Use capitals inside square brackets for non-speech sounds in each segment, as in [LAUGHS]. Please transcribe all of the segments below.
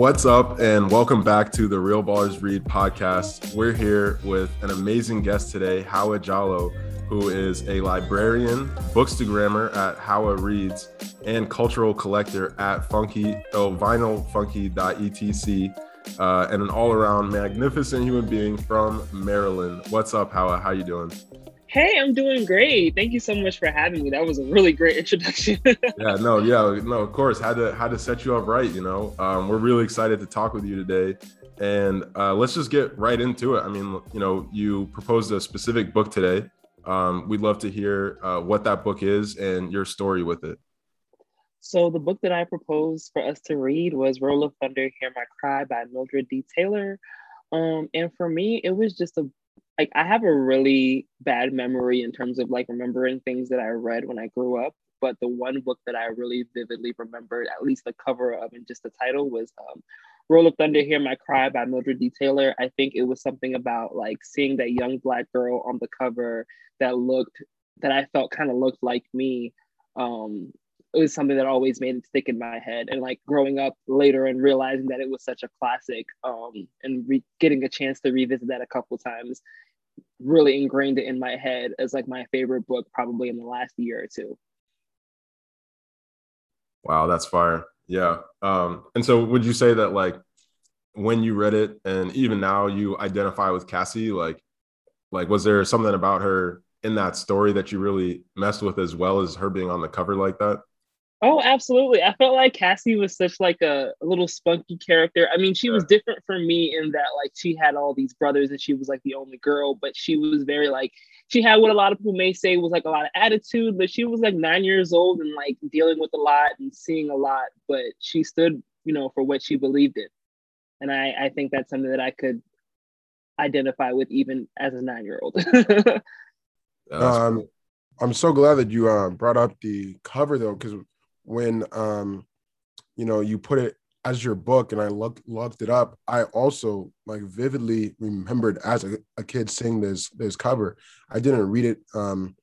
What's up, and welcome back to the Real Ballers Read podcast. We're here with an amazing guest today, Hawa Jalloh, who is a librarian, bookstagrammer at Hawa Reads, and cultural collector at Funky, oh, vinylfunky.etc, uh, and an all-around magnificent human being from Maryland. What's up, Hawa? How you doing? Hey, I'm doing great. Thank you so much for having me. That was a really great [LAUGHS] introduction. yeah, no, yeah, no, of course. Had to had to set you up right, you know. Um, we're really excited to talk with you today. And uh, let's just get right into it. I mean, you know, you proposed a specific book today. Um, we'd love to hear uh, what that book is and your story with it. So the book that I proposed for us to read was Roll of Thunder, Hear My Cry by Mildred D. Taylor. Um, and for me, it was just a like I have a really bad memory in terms of like remembering things that I read when I grew up. But the one book that I really vividly remembered, at least the cover of and just the title, was um, Roll of Thunder, Hear My Cry by Mildred D. Taylor. I think it was something about like seeing that young Black girl on the cover that looked, that I felt kind of looked like me. Um, it was something that always made it stick in my head. And like growing up later and realizing that it was such a classic um, and re- getting a chance to revisit that a couple times really ingrained it in my head as like my favorite book probably in the last year or two. Wow, that's fire. Yeah. Um, and so would you say that like when you read it and even now you identify with Cassie, like like was there something about her in that story that you really messed with as well as her being on the cover like that? Oh, absolutely. I felt like Cassie was such like a, a, little spunky character. I mean, she was different from me in that like she had all these brothers and she was like the only girl, but she was very like she had what a lot of people may say was like a lot of attitude, but she was like nine years old and like dealing with a lot and seeing a lot, but she stood, you know, for what she believed in. And I, I think that's something that I could identify with even as a nine year old. [LAUGHS] um, I'm so glad that you uh, brought up the cover though, because when um you know you put it as your book and I looked looked it up, I also like vividly remembered as a, a kid seeing this this cover. I didn't read it um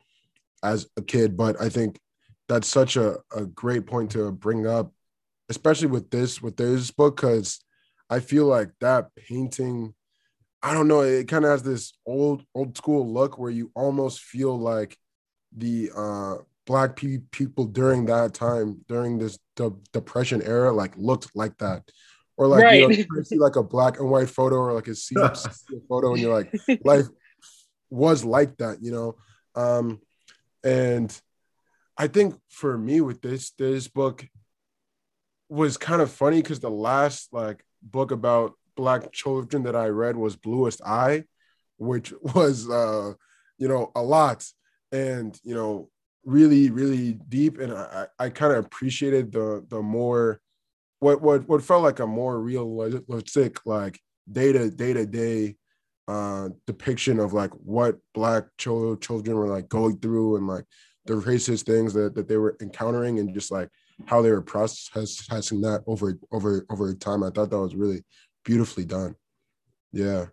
as a kid, but I think that's such a, a great point to bring up, especially with this with this book, because I feel like that painting, I don't know, it kind of has this old old school look where you almost feel like the uh black pe- people during that time during this de- depression era like looked like that. Or like right. you know see like a black and white photo or like a [LAUGHS] photo and you're like life was like that you know? Um and i think for me with this this book was kind of funny because the last like book about black children that i read was bluest eye which [LAUGHS] was uh you know a lot. And you know really really deep and i i kind of appreciated the the more what what what felt like a more realistic like day to day to day uh depiction of like what black ch- children were like going through and like the racist things that, that they were encountering and just like how they were processing that over over over time. I thought that was really beautifully done. Yeah.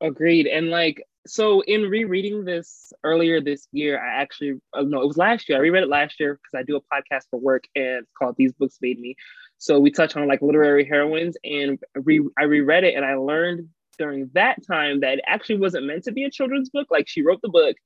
Agreed and like so in rereading this earlier this year, I actually uh, no, it was last year. I reread it last year because I do a podcast for work and it's called These Books Made Me. So we touch on like literary heroines and re- I reread it and I learned during that time that it actually wasn't meant to be a children's book. Like she wrote the book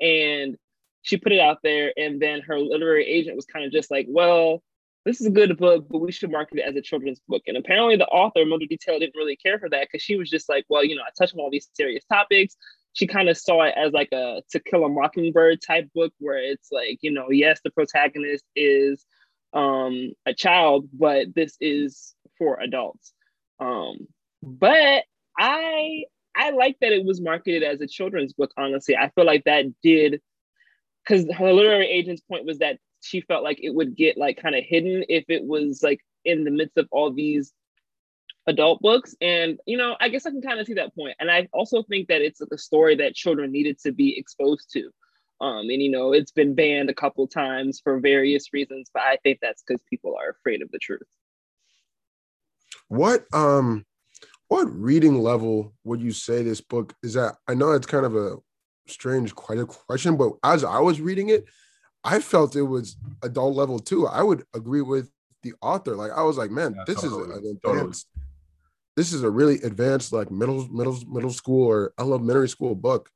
and she put it out there and then her literary agent was kind of just like, well, this is a good book, but we should market it as a children's book. And apparently the author, Mildred D. Taylor, didn't really care for that because she was just like, well, you know, I touch on all these serious topics she kind of saw it as like a to kill a mockingbird type book where it's like you know yes the protagonist is um a child but this is for adults. Um but i i like that it was marketed as a children's book honestly. I feel like that did because her literary agent's point was that she felt like it would get like kind of hidden if it was like in the midst of all these adult books. And, you know, I guess I can kind of see that point. And I also think that it's like a story that children needed to be exposed to. Um, and, you know, it's been banned a couple times for various reasons, but I think that's because people are afraid of the truth. What, um, what reading level would you say this book is at? I know it's kind of a strange quite a question, but as I was reading it, I felt it was adult level too. I would agree with the author. Like I was like, man, yeah, this totally, is an advanced, totally. This is a really advanced like middle middle middle school or elementary school book.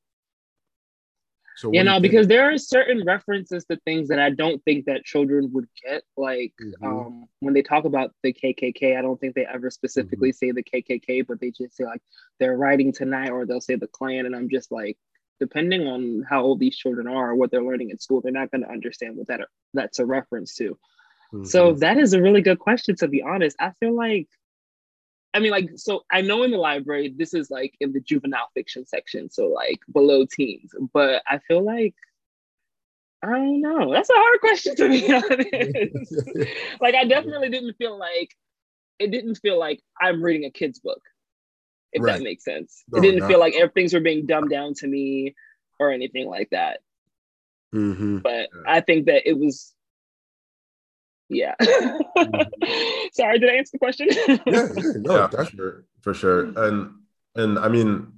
So you know, because there are certain references to things that I don't think that children would get. Like mm-hmm. um, when they talk about the KKK, I don't think they ever specifically mm-hmm. say the KKK, but they just say like they're riding tonight, or they'll say the Klan, and I'm just like, depending on how old these children are or what they're learning in school, they're not going to understand what that that's a reference to. Mm-hmm. So that is a really good question. To be honest, I feel like I mean, like, so I know in the library, this is like in the juvenile fiction section, so like below teens, but I feel like, I don't know. That's a hard question to be [LAUGHS] honest. [LAUGHS] like, I definitely didn't feel like, it didn't feel like I'm reading a kid's book, if right. that makes sense. No, it didn't feel like things were being dumbed down to me or anything like that. Mm-hmm. But I think that it was yeah. [LAUGHS] [LAUGHS] Sorry, did I answer the question? yeah, yeah, no, [LAUGHS] yeah, for sure, for sure. And and I mean,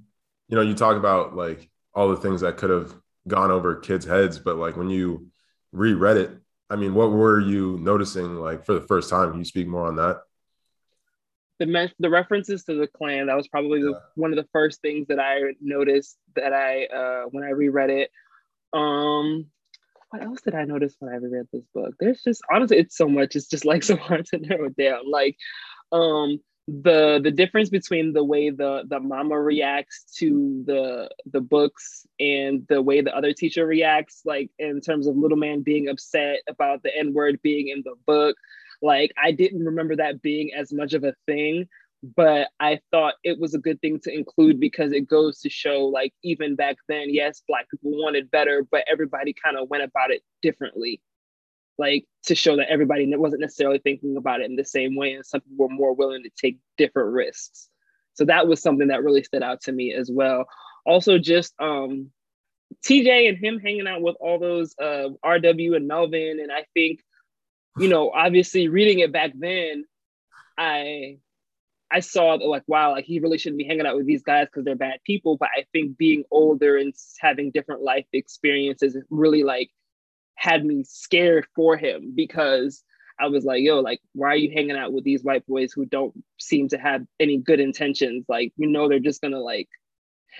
you know, you talk about like all the things that could have gone over kids' heads, but like when you reread it, I mean, what were you noticing like for the first time? Can you speak more on that? The me- the references to the Klan that was probably the, one of the first things that I noticed that I uh, when I reread it. Um, what else did I notice when I read this book? There's just honestly, it's so much. It's just like [LAUGHS] so hard to narrow down. Like, um, the the difference between the way the the mama reacts to the the books and the way the other teacher reacts, like in terms of little man being upset about the n word being in the book. Like, I didn't remember that being as much of a thing but I thought it was a good thing to include because it goes to show like even back then, yes, black people wanted better, but everybody kind of went about it differently. Like to show that everybody wasn't necessarily thinking about it in the same way, and some people were more willing to take different risks. So that was something that really stood out to me as well. Also, just um, TJ and him hanging out with all those uh, RW and Melvin, and I think, you know, obviously reading it back then, I I saw that like wow, like he really shouldn't be hanging out with these guys because they're bad people. But I think being older and having different life experiences really like had me scared for him because I was like, yo, like, why are you hanging out with these white boys who don't seem to have any good intentions? Like, you know, they're just gonna like.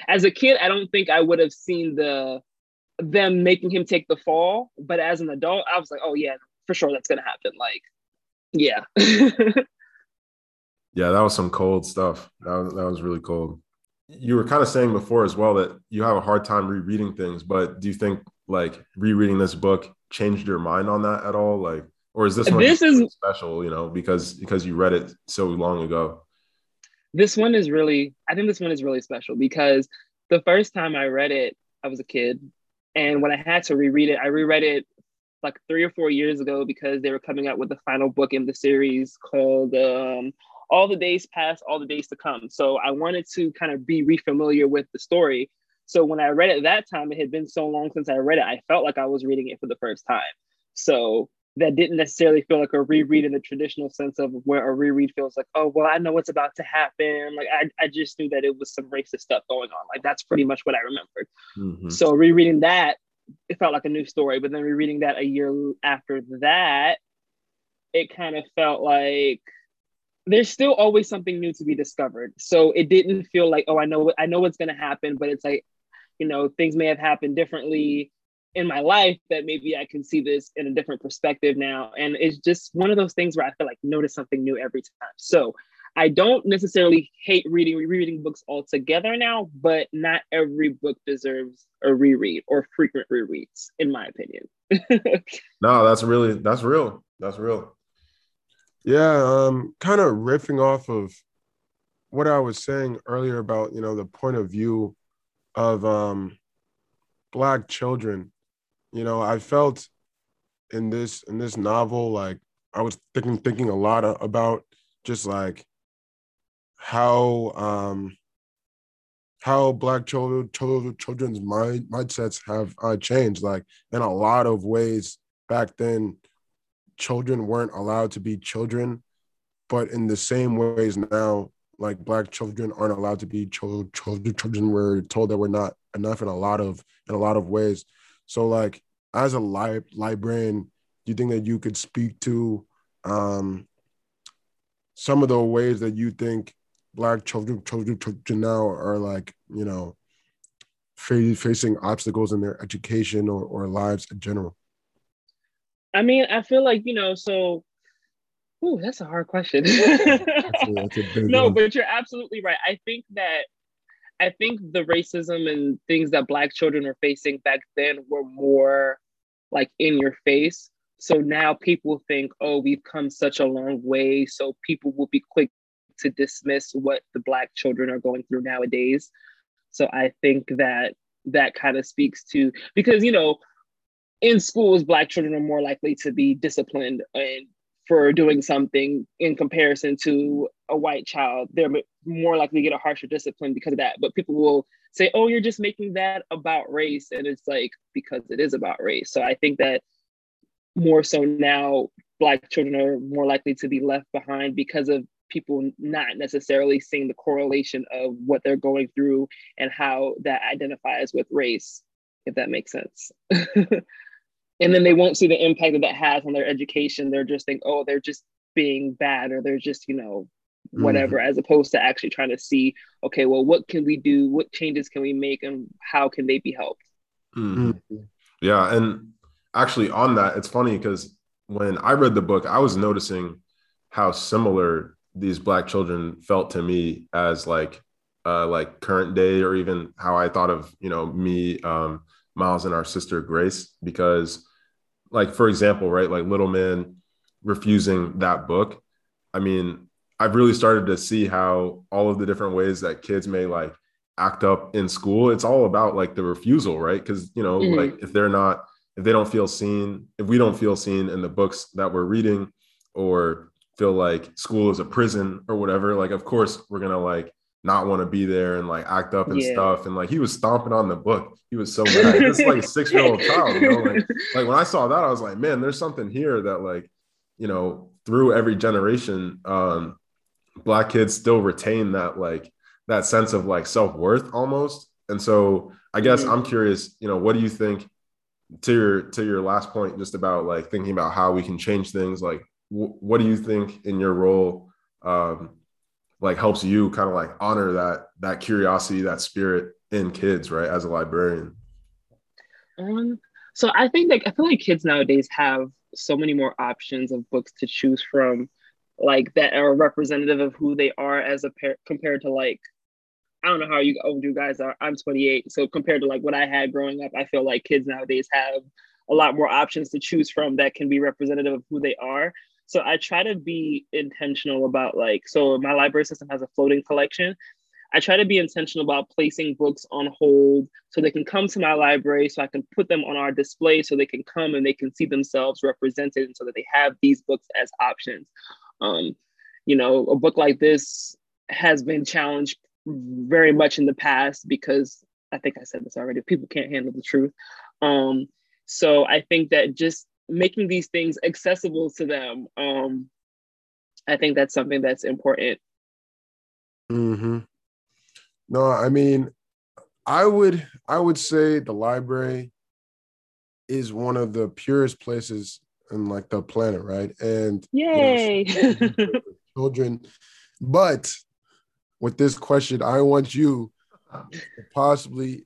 As a kid, I don't think I would have seen the them making him take the fall, but as an adult, I was like, oh yeah, for sure that's gonna happen. Like, yeah. [LAUGHS] Yeah, that was some cold stuff. That was, that was really cold. You were kind of saying before as well that you have a hard time rereading things, but do you think like rereading this book changed your mind on that at all? Like, or is this one this is special? You know, because because you read it so long ago. This one is really. I think this one is really special because the first time I read it, I was a kid, and when I had to reread it, I reread it like three or four years ago because they were coming out with the final book in the series called um, all the days past, all the days to come. So I wanted to kind of be refamiliar with the story. So when I read it that time, it had been so long since I read it, I felt like I was reading it for the first time. So that didn't necessarily feel like a reread in the traditional sense of where a reread feels like, oh, well, I know what's about to happen. Like, I, I just knew that it was some racist stuff going on. Like, that's pretty much what I remembered. Mm-hmm. So, rereading that, it felt like a new story. But then rereading that a year after that, it kind of felt like there's still always something new to be discovered. So it didn't feel like, oh, I know what I know what's gonna happen, but it's like, you know, things may have happened differently in my life that maybe I can see this in a different perspective now. And it's just one of those things where I feel like notice something new every time. So I don't necessarily hate reading rereading books altogether now, but not every book deserves a reread or frequent rereads, in my opinion. [LAUGHS] no, that's really that's real. That's real. Yeah, um, kind of riffing off of what I was saying earlier about you know the point of view of um, black children. You know, I felt in this in this novel like I was thinking thinking a lot about just like how um how black children, children children's mind mindsets have uh, changed like in a lot of ways back then children weren't allowed to be children, but in the same ways now, like black children aren't allowed to be children. Children we're told that we're not enough in a lot of in a lot of ways. So like as a li- librarian, do you think that you could speak to um, some of the ways that you think black children children children now are like you know facing obstacles in their education or, or lives in general? I mean, I feel like you know, so Ooh, that's a hard question. that's a, that's a [LAUGHS] no, one. but you're absolutely right. I think that I think the racism and things that black children are facing back then were more like in your face. So now people think, oh, we've come such a long way. So people will be quick to dismiss what the black children are going through nowadays. So I think that that kind of speaks to because you know in schools black children are more likely to be disciplined and for doing something in comparison to a white child, they're more likely to get a harsher discipline because of that. But people will say, oh, you're just making that about race. And it's like, because it is about race. So I think that more so now, Black children are more likely to be left behind because of people not necessarily seeing the correlation of what they're going through and how that identifies with race, if that makes sense. [LAUGHS] and then they won't see the impact that that has on their education they're just think oh they're just being bad or they're just you know whatever mm-hmm. as opposed to actually trying to see okay well what can we do what changes can we make and how can they be helped mm-hmm. yeah and actually on that it's funny because when i read the book i was noticing how similar these black children felt to me as like uh like current day or even how i thought of you know me um miles and our sister grace because like for example, right, like Little Man refusing that book. I mean, I've really started to see how all of the different ways that kids may like act up in school. It's all about like the refusal, right? Because you know, mm-hmm. like if they're not, if they don't feel seen, if we don't feel seen in the books that we're reading, or feel like school is a prison or whatever, like of course we're gonna like not want to be there and like act up and yeah. stuff. And like he was stomping on the book. He was so [LAUGHS] mad. It's like a six year old child, you know. Like, like when I saw that, I was like, man, there's something here that like, you know, through every generation, um, black kids still retain that like that sense of like self-worth almost. And so I guess mm-hmm. I'm curious, you know, what do you think to your to your last point just about like thinking about how we can change things like w- what do you think in your role um like helps you kind of like honor that that curiosity that spirit in kids right as a librarian um so i think like i feel like kids nowadays have so many more options of books to choose from like that are representative of who they are as a pair compared to like I don't know how you old you guys are. I'm 28, so compared to like what I had growing up, I feel like kids nowadays have a lot more options to choose from that can be representative of who they are. So I try to be intentional about like, so my library system has a floating collection. I try to be intentional about placing books on hold so they can come to my library so I can put them on our display so they can come and they can see themselves represented and so that they have these books as options. Um, you know, a book like this has been challenged very much in the past because I think I said this already, people can't handle the truth. Um, so I think that just making these things accessible to them um i think that's something that's important. Hmm no i mean i would i would say the library is one of the purest places in like the planet right? And yay! you know, [LAUGHS] children but with this question i want you to possibly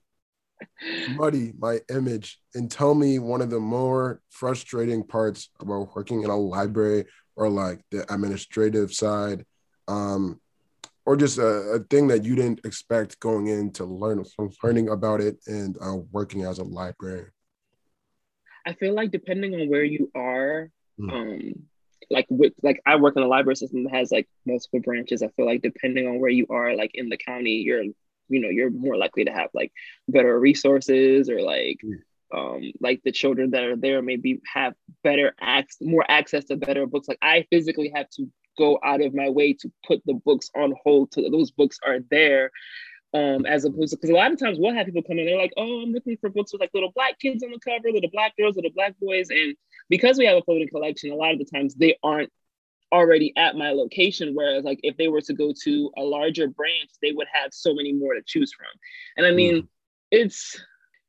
muddy my image and tell me one of the more frustrating parts about working in a library or like the administrative side um, or just a, a, thing that you didn't expect going in to learn from learning about it and uh, working as a librarian i feel like depending on where you are mm. um, like with like i work in a library system that has like multiple branches i feel like depending on where you are like in the county you're you know you're more likely to have like better resources or like um like the children that are there maybe have better access more access to better books like i physically have to go out of my way to put the books on hold to those books are there um, as opposed to because a lot of times we'll have people come in, they're like, oh, I'm looking for books with like little black kids on the cover, little black girls, little black boys. And because we have a floating collection, a lot of the times they aren't already at my location. Whereas, like, if they were to go to a larger branch, they would have so many more to choose from. And I mean, mm. it's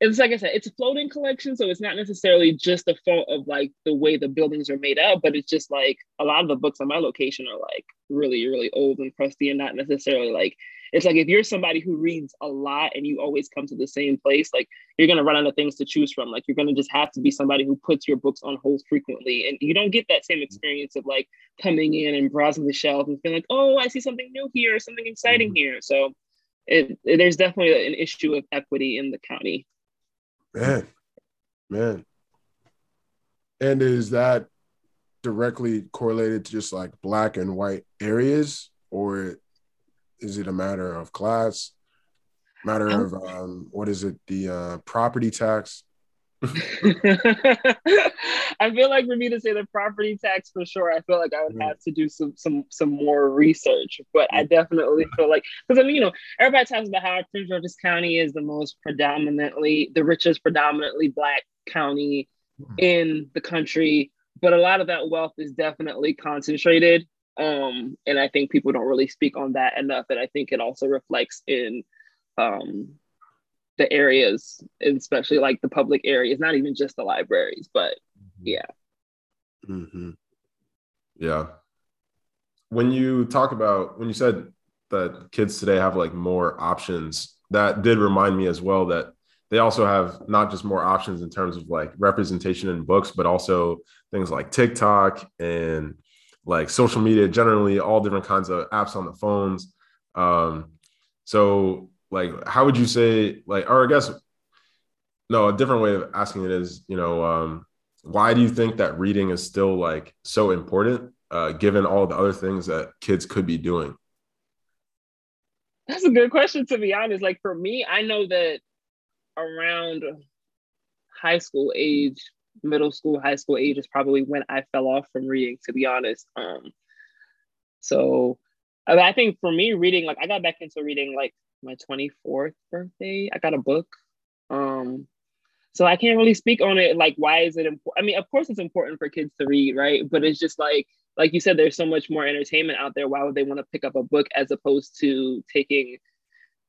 it's like I said, it's a floating collection, so it's not necessarily just the fault of like the way the buildings are made up, but it's just like a lot of the books on my location are like really, really old and crusty, and not necessarily like it's like if you're somebody who reads a lot and you always come to the same place, like you're gonna run out of things to choose from. Like you're gonna just have to be somebody who puts your books on hold frequently, and you don't get that same experience of like coming in and browsing the shelf and feeling like, oh, I see something new here, something exciting mm-hmm. here. So. It, it, there's definitely an issue of equity in the county. Man, man. And is that directly correlated to just like black and white areas, or is it a matter of class, matter of um, what is it, the uh, property tax? [LAUGHS] I feel like for me to say the property tax for sure, I feel like I would have to do some some some more research. But I definitely feel like because I mean, you know, everybody talks about how Prince George's County is the most predominantly the richest, predominantly black county hmm. in the country. But a lot of that wealth is definitely concentrated. Um, and I think people don't really speak on that enough. And I think it also reflects in um the areas, especially like the public areas, not even just the libraries, but mm-hmm. yeah. Mm-hmm. Yeah. When you talk about, when you said that kids today have like more options, that did remind me as well that they also have not just more options in terms of like representation in books, but also things like TikTok and like social media, generally all different kinds of apps on the phones. Um, so like how would you say like or i guess no a different way of asking it is you know um why do you think that reading is still like so important uh given all the other things that kids could be doing that's a good question to be honest like for me i know that around high school age middle school high school age is probably when i fell off from reading to be honest um so I think for me, reading like I got back into reading like my 24th birthday. I got a book. Um, so I can't really speak on it. Like, why is it important? I mean, of course, it's important for kids to read, right? But it's just like, like you said, there's so much more entertainment out there. Why would they want to pick up a book as opposed to taking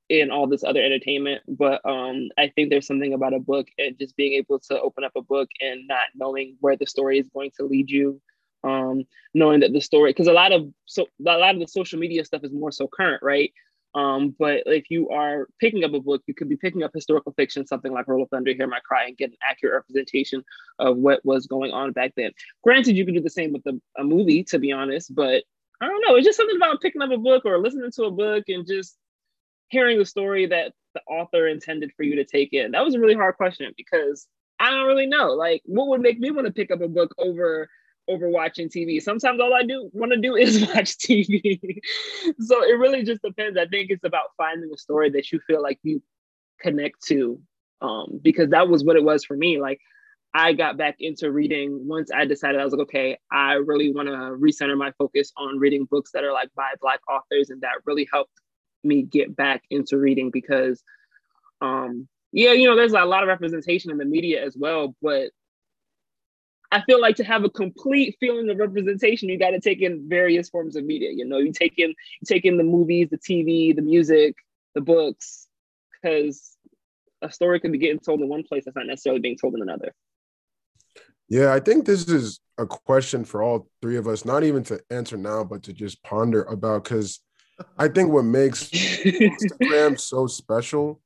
in all this other entertainment? But um, I think there's something about a book and just being able to open up a book and not knowing where the story is going to lead you. Um, knowing that the story, because a lot of so a lot of the social media stuff is more so current, right? Um, but if you are picking up a book, you could be picking up historical fiction, something like Roll of Thunder, Hear My Cry, and get an accurate representation of what was going on back then. Granted, you can do the same with a, a movie, to be honest, but I don't know. It's just something about picking up a book or listening to a book and just hearing the story that the author intended for you to take in. That was a really hard question because I don't really know. Like, what would make me want to pick up a book over over watching TV. Sometimes all I do want to do is [LAUGHS] watch TV. [LAUGHS] so it really just depends. I think it's about finding a story that you feel like you connect to. Um, because that was what it was for me. Like I got back into reading once I decided I was like, okay, I really want to recenter my focus on reading books that are like by Black authors, and that really helped me get back into reading because, um, yeah, you know, there's a lot of representation in the media as well, but I feel like to have a complete feeling of representation, you got to take in various forms of media. You know, you take in you take in the movies, the TV, the music, the books, because a story can be getting told in one place that's not necessarily being told in another. Yeah, I think this is a question for all three of us, not even to answer now, but to just ponder about because I think what makes [LAUGHS] Instagram so special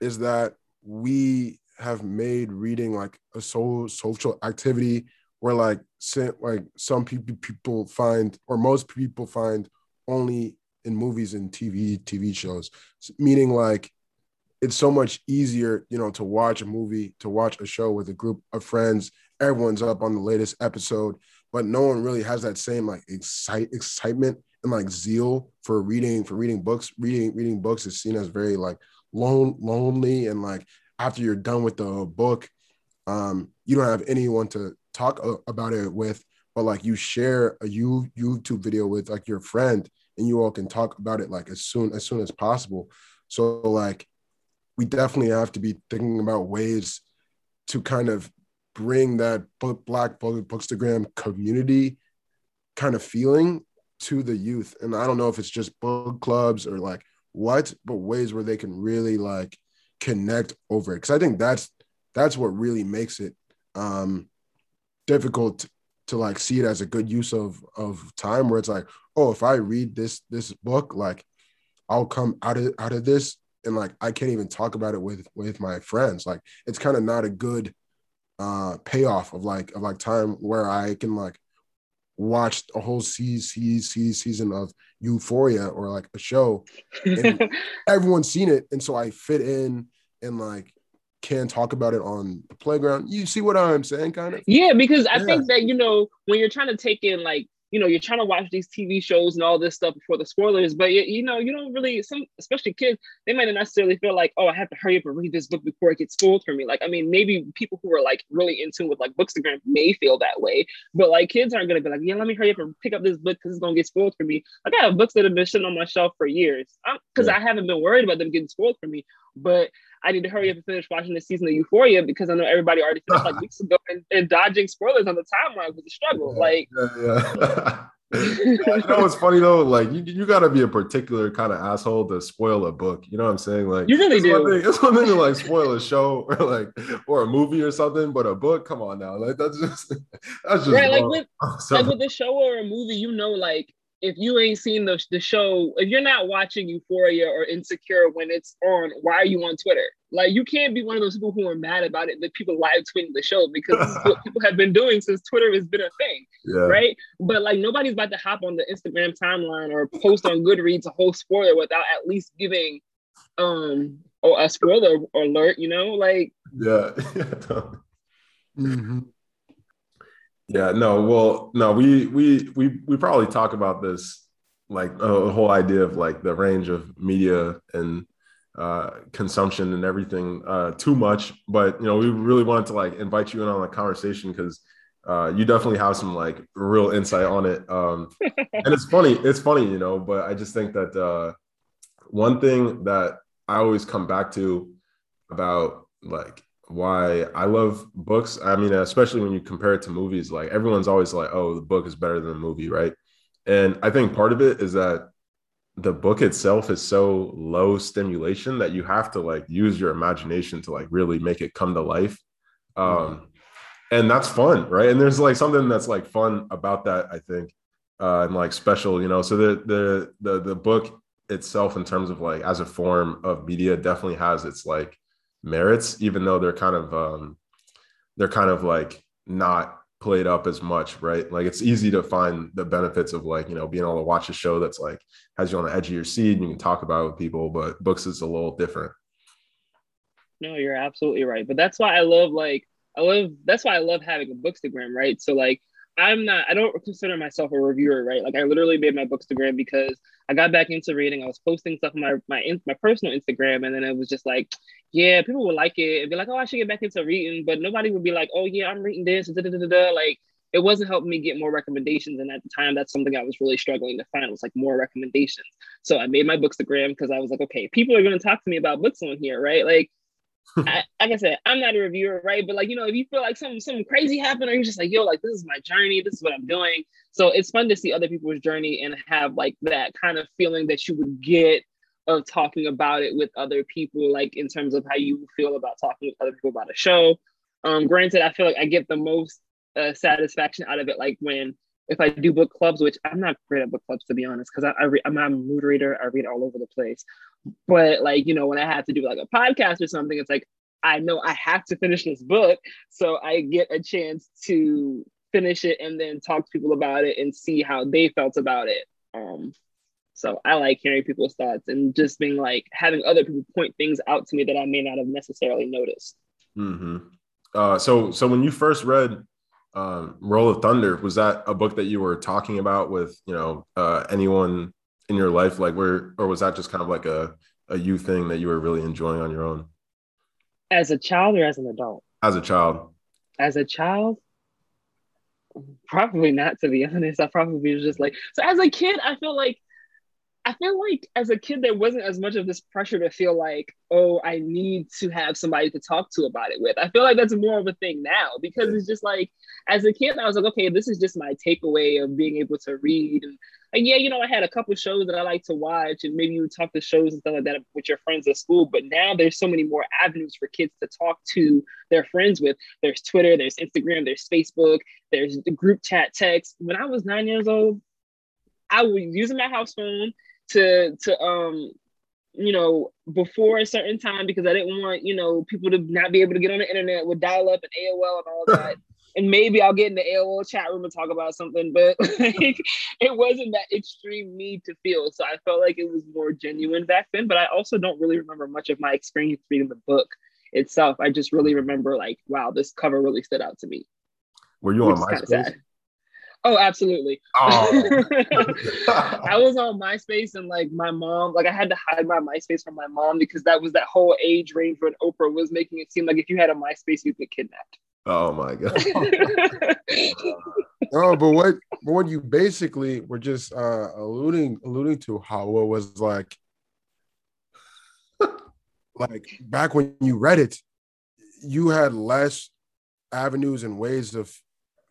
is that we have made reading like a so social activity where like like some people people find or most people find only in movies and TV TV shows. Meaning like it's so much easier you know to watch a movie to watch a show with a group of friends. Everyone's up on the latest episode but no one really has that same like excite excitement and like zeal for reading for reading books reading reading books is seen as very like lone lonely and like after you're done with the book, um, you don't have anyone to talk about it with, but like you share a you YouTube video with like your friend, and you all can talk about it like as soon as soon as possible. So like, we definitely have to be thinking about ways to kind of bring that book, Black Bookstagram community kind of feeling to the youth. And I don't know if it's just book clubs or like what, but ways where they can really like connect over it. Cause I think that's that's what really makes it um difficult to, like see it as a good use of of time where it's like, oh, if I read this this book, like I'll come out of out of this and like I can't even talk about it with with my friends. Like it's kind of not a good uh payoff of like of like time where I can like watch a whole season season of Euphoria or like a show. And [LAUGHS] everyone's seen it, and so I fit in and like can talk about it on the playground. You see what I'm saying, kind of? Yeah, because I yeah. think that you know when you're trying to take in like you know you're trying to watch these tv shows and all this stuff before the spoilers but you, you know you don't really some especially kids they might not necessarily feel like oh i have to hurry up and read this book before it gets spoiled for me. Like i mean maybe people who are like really in tune with like bookstagram may feel that way but like kids aren't going to be like yeah let me hurry up and pick up this book because it's going to get spoiled for me. Like i have books that have been sitting on my shelf for years. Because yeah. i haven't been worried about them getting spoiled for me but I need to hurry up and finish watching the season of Euphoria because I know everybody already finished like [LAUGHS] weeks ago and, and, dodging spoilers on the timeline was a struggle. Yeah, like, yeah, yeah. you know what's funny though? Like you, you got to be a particular kind of asshole to spoil a book. You know what I'm saying? Like you really it's do. One thing, it's one thing to like spoil a show or like or a movie or something, but a book, come on now, like that's just [LAUGHS] that's just right. Like with [LAUGHS] like with a show or a movie, you know, like if you ain't seen the, the show, if you're not watching Euphoria or Insecure when it's on, why are you on Twitter? Like, you can't be one of those people who are mad about it that people live tweeting the show because this is what [LAUGHS] people have been doing since Twitter has been a thing, yeah. right? But like, nobody's about to hop on the Instagram timeline or post on Goodreads a whole spoiler without at least giving um or a spoiler alert, you know? Like, yeah. [LAUGHS] mm-hmm. Yeah, no, well, no, we we we we probably talk about this like uh, the whole idea of like the range of media and uh, consumption and everything uh, too much, but you know, we really wanted to like invite you in on a conversation because uh, you definitely have some like real insight on it. Um, [LAUGHS] and it's funny, it's funny, you know, but I just think that uh, one thing that I always come back to about like why I love books. I mean, especially when you compare it to movies, like everyone's always like, oh, the book is better than the movie, right? And I think part of it is that the book itself is so low stimulation that you have to like use your imagination to like really make it come to life. Um, and that's fun, right? And there's like something that's like fun about that, I think, uh, and like special, you know. So the the the the book itself, in terms of like as a form of media, definitely has its like merits, even though they're kind of um, they're kind of like not played up as much, right? Like it's easy to find the benefits of like you know being able to watch a show that's like has you on the edge of your seat and you can talk about it with people, but books is a little different. No, you're absolutely right. But that's why I love like I love that's why I love having a bookstagram, right? So like I'm not, I don't consider myself a reviewer, right? Like I literally made my bookstagram because I got back into reading. I was posting stuff on my my my personal Instagram, and then it was just like, yeah, people would like it and be like, oh, I should get back into reading, but nobody would be like, oh yeah, I'm reading this, da, da, da, like it wasn't helping me get more recommendations. And at the time, that's something I was really struggling to find was like more recommendations. So I made my bookstagram because I was like, okay, people are going to talk to me about books on here, right? Like I, like I said, I'm not a reviewer, right? But like, you know, if you feel like something something crazy happened, or you're just like, yo, like this is my journey, this is what I'm doing. So it's fun to see other people's journey and have like that kind of feeling that you would get of talking about it with other people, like in terms of how you feel about talking with other people about a show. Um, granted, I feel like I get the most uh, satisfaction out of it, like when if I do book clubs, which I'm not great at book clubs to be honest, because I, I re- I'm a mood reader. I read all over the place. But like you know, when I have to do like a podcast or something, it's like I know I have to finish this book, so I get a chance to finish it and then talk to people about it and see how they felt about it. Um, so I like hearing people's thoughts and just being like having other people point things out to me that I may not have necessarily noticed. Mm-hmm. Uh, so so when you first read um, Roll of Thunder, was that a book that you were talking about with you know uh, anyone in your life, like where, or was that just kind of like a a you thing that you were really enjoying on your own? As a child or as an adult? As a child. As a child, probably not. To be honest, I probably was just like so. As a kid, I feel like I feel like as a kid, there wasn't as much of this pressure to feel like, oh, I need to have somebody to talk to about it with. I feel like that's more of a thing now because it's just like, as a kid, I was like, okay, this is just my takeaway of being able to read. And, and yeah, you know, I had a couple shows that I like to watch, and maybe you would talk to shows and stuff like that with your friends at school. But now there's so many more avenues for kids to talk to their friends with. There's Twitter, there's Instagram, there's Facebook, there's the group chat text. When I was nine years old, I was using my house phone to to um you know before a certain time because I didn't want you know people to not be able to get on the internet with dial up and AOL and all that. [LAUGHS] and maybe I'll get in the AOL chat room and talk about something, but [LAUGHS] like, it wasn't that extreme need to feel. So I felt like it was more genuine back then. But I also don't really remember much of my experience reading the book itself. I just really remember like, wow, this cover really stood out to me. Were you on MySpace? Oh, absolutely. Oh. [LAUGHS] I was on MySpace and like my mom, like I had to hide my MySpace from my mom because that was that whole age range when Oprah was making it seem like if you had a MySpace, you'd get kidnapped. Oh my god. [LAUGHS] no, but what but what you basically were just uh alluding alluding to how it was like [LAUGHS] like back when you read it, you had less avenues and ways of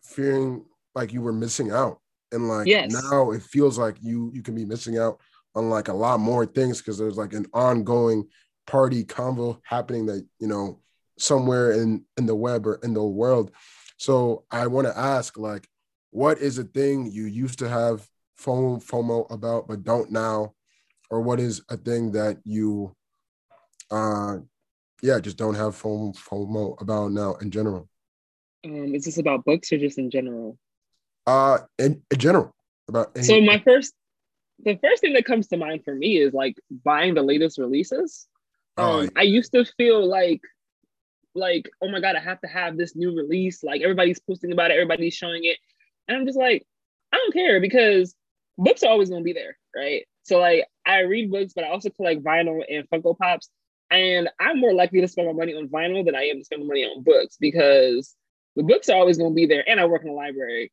fearing like you were missing out. And like yes. now it feels like you you can be missing out on like a lot more things because there's like an ongoing party convo happening that you know somewhere in in the web or in the world. So I want to ask like what is a thing you used to have FOMO, FOMO about but don't now or what is a thing that you uh yeah just don't have FOMO, FOMO about now in general um is this about books or just in general uh in, in general about any- so my first the first thing that comes to mind for me is like buying the latest releases. Oh, um, i used to feel like like oh my god i have to have this new release. Like everybody's posting about it everybody's showing it. And i'm just like i don't care because books are always going to be there right? So like i read books but i also collect vinyl and funko pops. And i'm more likely to spend my money on vinyl than i am to spend my money on books because the books are always going to be there and i work in a library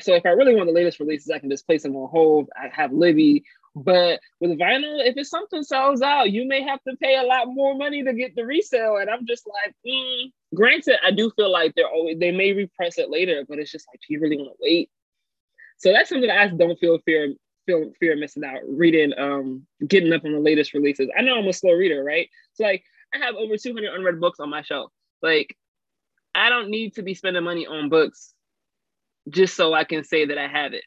so if I really want the latest releases, I can just place them on hold. I have Libby. But with vinyl, if it's something sells out, you may have to pay a lot more money to get the resale. And I'm just like, mm. granted, I do feel like they're always they may repress it later, but it's just like, do you really want to wait? So that's something that I don't feel fear feel fear missing out reading um getting up on the latest releases. I know I'm a slow reader, right? So like I have over 200 unread books on my shelf. Like I don't need to be spending money on books just so I can say that I have it.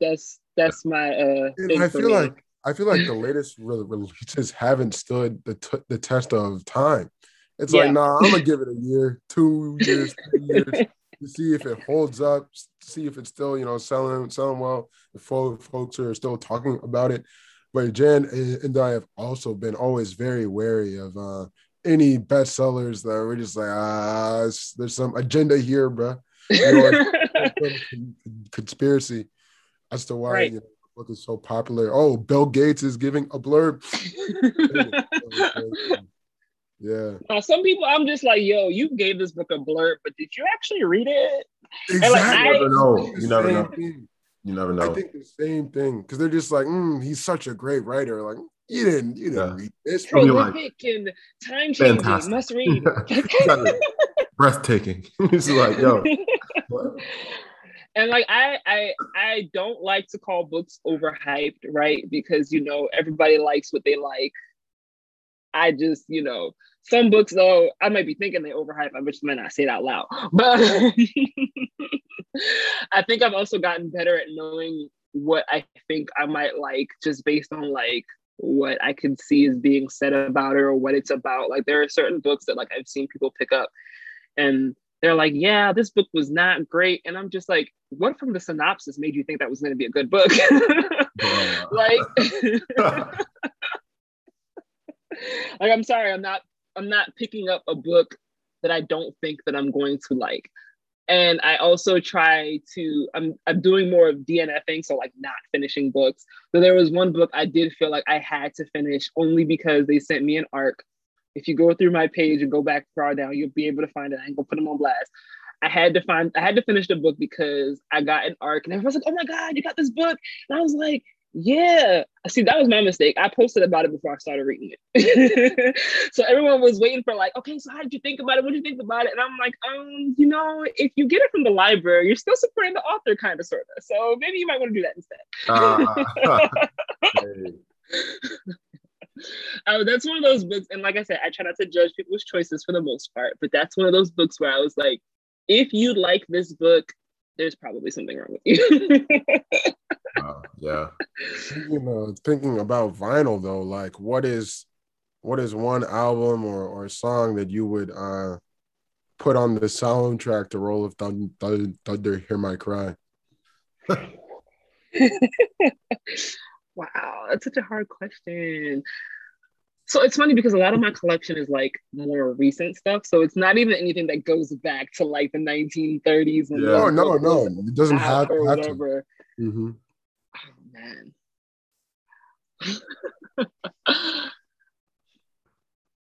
That's that's my uh. I feel me. like I feel like the latest releases haven't stood the t- the test of time. It's yeah. like, nah, I'm gonna give it a year, two [LAUGHS] years, three years to see if it holds up, see if it's still, you know, selling selling well. If folks are still talking about it. But Jan and I have also been always very wary of uh, any bestsellers that we're just like, ah, there's some agenda here, bro. You know, [LAUGHS] conspiracy as to why right. you know, the book is so popular. Oh, Bill Gates is giving a blurb. [LAUGHS] [LAUGHS] yeah. Now, some people, I'm just like, yo, you gave this book a blurb, but did you actually read it? Exactly. Like, I, you never know. You never know. Thing. You never know. I think the same thing because they're just like, mm, he's such a great writer. Like, you didn't, you didn't yeah. read this. Prolific like, and time changing. Must read. Breathtaking. [LAUGHS] it's like, yo, [LAUGHS] and like I I I don't like to call books overhyped, right? Because you know everybody likes what they like. I just, you know, some books though, I might be thinking they overhyped. I just might not say it out loud. [LAUGHS] But I think I've also gotten better at knowing what I think I might like just based on like what I can see is being said about it or what it's about. Like there are certain books that like I've seen people pick up and they're like, yeah, this book was not great. And I'm just like, what from the synopsis made you think that was going to be a good book? [LAUGHS] like, [LAUGHS] like, I'm sorry, I'm not, I'm not picking up a book that I don't think that I'm going to like. And I also try to, I'm, I'm doing more of DNFing, so like not finishing books. So there was one book I did feel like I had to finish only because they sent me an arc if you go through my page and go back far down, you'll be able to find it. I ain't gonna put them on blast. I had to find, I had to finish the book because I got an arc, and everyone's like, "Oh my god, you got this book!" And I was like, Yeah. See, that was my mistake. I posted about it before I started reading it. [LAUGHS] so everyone was waiting for like, okay, so how did you think about it? What did you think about it? And I'm like, um, you know, if you get it from the library, you're still supporting the author, kind of sort of. So maybe you might want to do that instead. [LAUGHS] [LAUGHS] Uh, uh, that's one of those books, and like I said, I try not to judge people's choices for the most part, but that's one of those books where I was like, if you like this book, there's probably something wrong with you. uh, yeah. You know, thinking about vinyl though, like what is what is one album or, or song that you would uh put on the soundtrack to Roll of Thunder, Thunder Hear My Cry? [LAUGHS] wow, that's such a hard question. So it's funny because a lot of my collection is like more recent stuff. So it's not even anything that goes back to like the 1930s. And yeah. Oh, no, no, it doesn't have, or have whatever. To. Mm-hmm. Oh, [LAUGHS] man.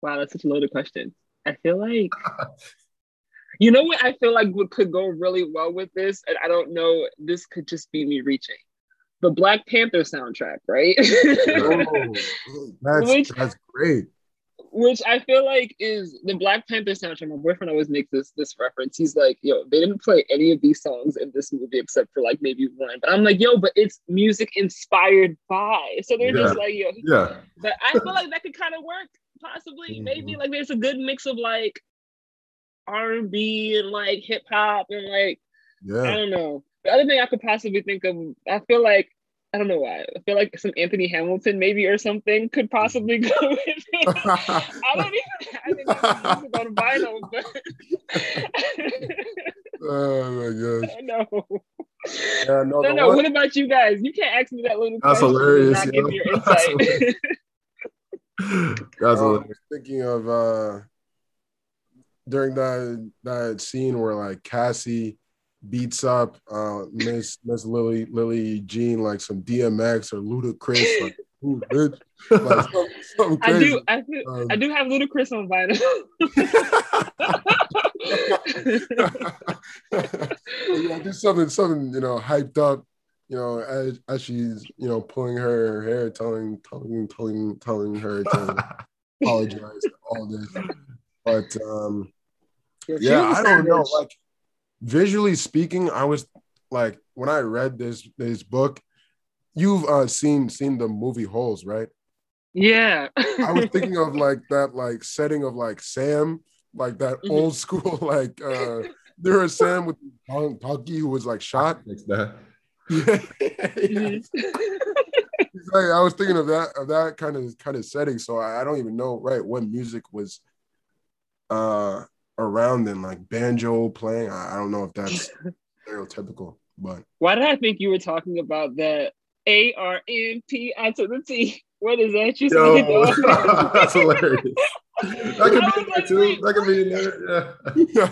wow, that's such a loaded question. I feel like, [LAUGHS] you know what I feel like would, could go really well with this? And I don't know, this could just be me reaching the Black Panther soundtrack, right? [LAUGHS] oh, that's, which, that's great. Which I feel like is the Black Panther soundtrack. My boyfriend always makes this this reference. He's like, "Yo, they didn't play any of these songs in this movie except for like maybe one." But I'm like, "Yo, but it's music inspired by." So they're yeah. just like, "Yo, yeah." But I feel like that could kind of work, possibly. Mm-hmm. Maybe like there's a good mix of like R and B and like hip hop and like yeah. I don't know. The other thing I could possibly think of, I feel like I don't know why. I feel like some Anthony Hamilton maybe or something could possibly go with it. [LAUGHS] I don't even I didn't on [LAUGHS] vinyl, but Oh my gosh. [LAUGHS] No. Yeah, no, no, no. What about you guys? You can't ask me that little That's question hilarious. Not give your insight. That's um, I was thinking of uh during that that scene where like Cassie beats up uh Miss Miss Lily Lily Jean like some DMX or Ludacris. Like, [LAUGHS] ooh, bitch. Like, some, some I do I do um, I do have Ludacris on vinyl. [LAUGHS] yeah, just something something you know hyped up. You know, as, as she's you know pulling her hair, telling telling telling telling her to [LAUGHS] apologize all this, but um, yeah, I don't know. Like visually speaking, I was like when I read this this book, you've uh, seen seen the movie Holes, right? Yeah. I was [LAUGHS] thinking of like that like setting of like Sam, like that mm-hmm. old school [LAUGHS] like uh there was Sam with Punky who was like shot. [LAUGHS] Like that. yeah. like, I was thinking of that of that kind of kind of setting. So I, I don't even know right when music was uh around then, like banjo playing. I, I don't know if that's [LAUGHS] stereotypical, but why did I think you were talking about that A R N P I to the T? What is that you Yo, [LAUGHS] That's hilarious. [LAUGHS] That could be in there too. That could be in there. Yeah.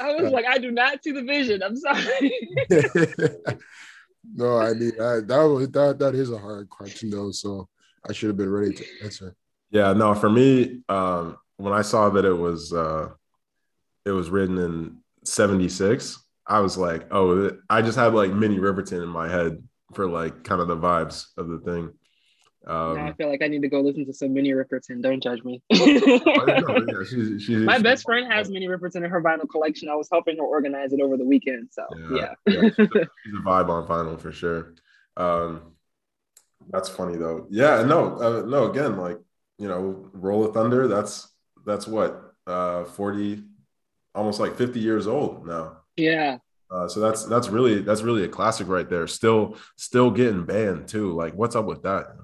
I was like, I do not see the vision. I'm sorry. no, I mean I, that was that that is a hard question though. So I should have been ready to answer. Yeah, no, for me, um, when I saw that it was uh, it was written in '76, I was like, oh, I just had like Minnie Riperton in my head for like kind of the vibes of the thing. Um, I feel like I need to go listen to some Minnie Riperton. Don't judge me. [LAUGHS] yeah, she's, she's, My best friend has Minnie Riperton in her vinyl collection. I was helping her organize it over the weekend. So yeah, yeah. yeah she's, a, [LAUGHS] she's, a, vibe on vinyl for sure. Um, that's funny though. Yeah, no, uh, no. Again, like you know, Roll of Thunder, that's that's what uh 40 almost like 50 years old now. Yeah. Uh, so that's that's really that's really a classic right there. Still still getting banned too. Like what's up with that?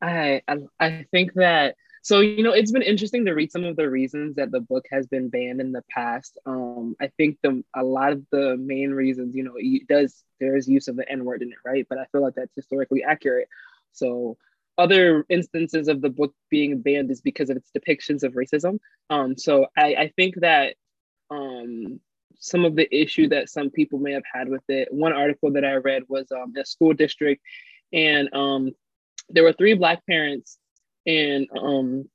I I, I think that so you know it's been interesting to read some of the reasons that the book has been banned in the past. Um, I think the a lot of the main reasons, you know, it does there is use of the N word in it, right? But I feel like that's historically accurate. So other instances of the book being banned is because of its depictions of racism. Um, so I, I think that um, some of the issue that some people may have had with it. One article that I read was um, a school district, and um, there were three black parents, and um,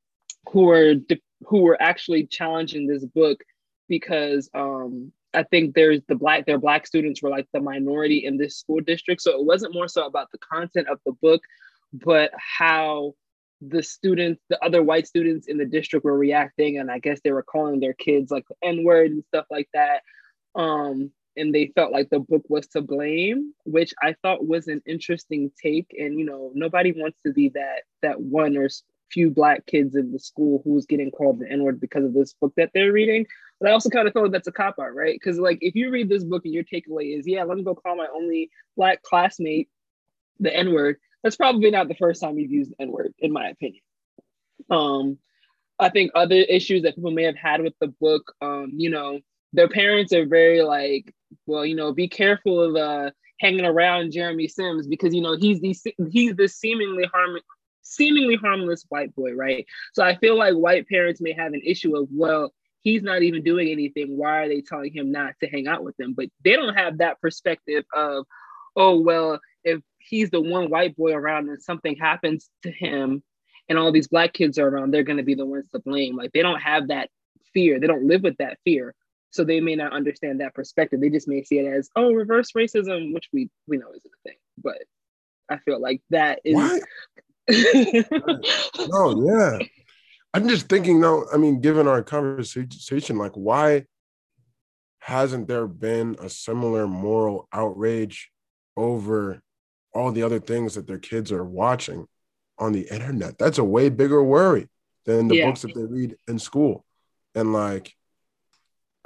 who were de- who were actually challenging this book because um, I think there's the black their black students were like the minority in this school district. So it wasn't more so about the content of the book, but how the students, the other white students in the district were reacting. And I guess they were calling their kids like the N-word and stuff like that. Um, and they felt like the book was to blame, which I thought was an interesting take. And you know, nobody wants to be that that one or few black kids in the school who's getting called the N-word because of this book that they're reading. But I also kind of thought that's a cop out, right? Because like if you read this book and your takeaway is, yeah, let me go call my only black classmate the N-word, that's probably not the first time you've used the N-word, in my opinion. Um, I think other issues that people may have had with the book, um, you know, their parents are very like, well, you know, be careful of uh, hanging around Jeremy Simms because you know he's the he's this seemingly harm seemingly harmless white boy, right? So I feel like white parents may have an issue of, well, he's not even doing anything. Why are they telling him not to hang out with them? But they don't have that perspective of, oh, well, if he's the one white boy around and something happens to him and all these black kids are around, they're going to be the ones to blame. Like they don't have that fear. They don't live with that fear. So they may not understand that perspective. They just may see it as, oh, reverse racism, which we we know isn't a thing. But I feel like that is What? no, [LAUGHS] oh, yeah. I'm just thinking though, I mean, given our conversation, like why hasn't there been a similar moral outrage over all the other things that their kids are watching on the internet? That's a way bigger worry than the Yeah. books that they read in school. And like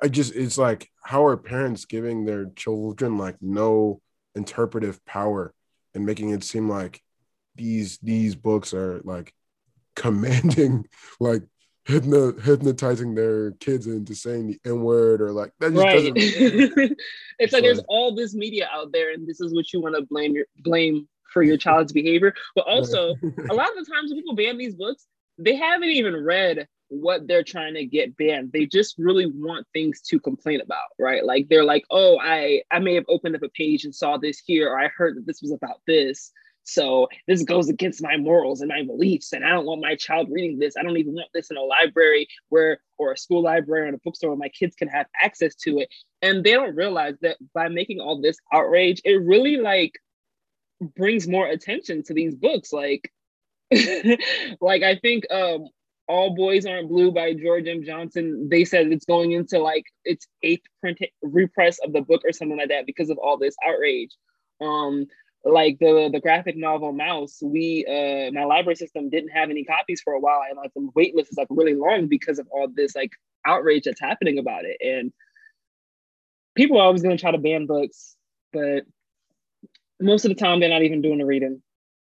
I just it's like how are parents giving their children like no interpretive power and making it seem like these these books are like [LAUGHS] commanding like hypnotizing their kids into saying the n-word or like that just right. doesn't [LAUGHS] it's like there's all this media out there, and this is what you want to blame your blame for your child's behavior. But also, a lot of the times when people ban these books, they haven't even read what they're trying to get banned. They just really want things to complain about, right? Like they're like, oh, I I may have opened up a page and saw this here, or I heard that this was about this. So this goes against my morals and my beliefs, and I don't want my child reading this. I don't even want this in a library where, or a school library, or a bookstore where my kids can have access to it. And they don't realize that by making all this outrage, it really like brings more attention to these books. Like, [LAUGHS] like I think um, All Boys Aren't Blue by George M. Johnson. They said it's going into like its eighth print repress of the book or something like that because of all this outrage. Um, like the the graphic novel Maus, we uh my library system didn't have any copies for a while, and like the wait list is like really long because of all this like outrage that's happening about it. And people are always gonna try to ban books, but most of the time they're not even doing the reading.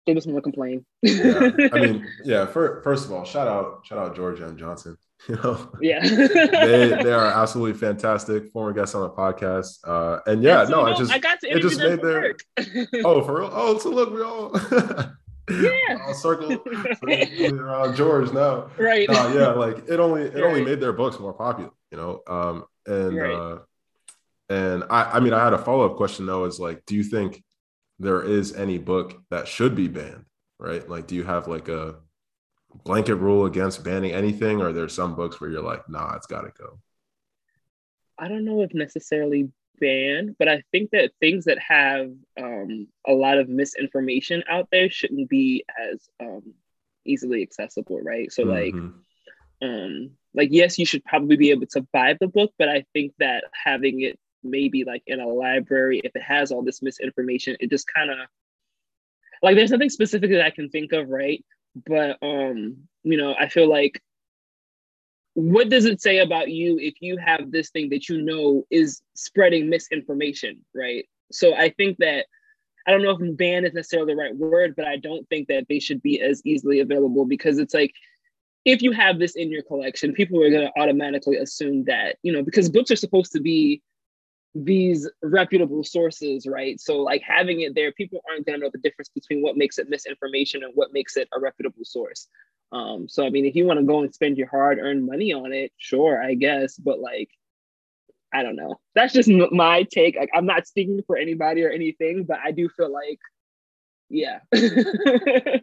They just want to complain. yeah. I mean, [LAUGHS] yeah. For, first of all, shout out, shout out George M. Johnson. [LAUGHS] You know, yeah. they they [LAUGHS] are absolutely fantastic. Former guests on the podcast, uh, and yeah, so, no, I just I got to it just made their oh for real. Oh, so look, we all Yeah. all circle around George now. right. No, yeah, like it only it only made their books more popular, you know. Um, and Right. uh, and I I mean I had a follow up question though. Is like, do you think there is any book that should be banned? Right? Like, do you have like a blanket rule against banning anything, or there's some books where you're like, nah, it's got to go. I don't know if necessarily banned, but I think that things that have um, a lot of misinformation out there shouldn't be as um, easily accessible, right? So like, Mhm. um, like yes, you should probably be able to buy the book, but I think that having it maybe like in a library, if it has all this misinformation, it just kind of like there's nothing specific that I can think of, right? But um, you know, I feel like what does it say about you if you have this thing that you know is spreading misinformation, right? So I think that I don't know if ban is necessarily the right word, but I don't think that they should be as easily available because it's like if you have this in your collection, people are going to automatically assume that, you know, because books are supposed to be these reputable sources, right? So, like having it there, people aren't to know the difference between what makes it misinformation and what makes it a reputable source. Um, so, I mean, if you want to go and spend your hard earned money on it, sure, I guess, but like, I don't know. That's just my take. Like, I'm not speaking for anybody or anything, but I do feel like, yeah. [LAUGHS]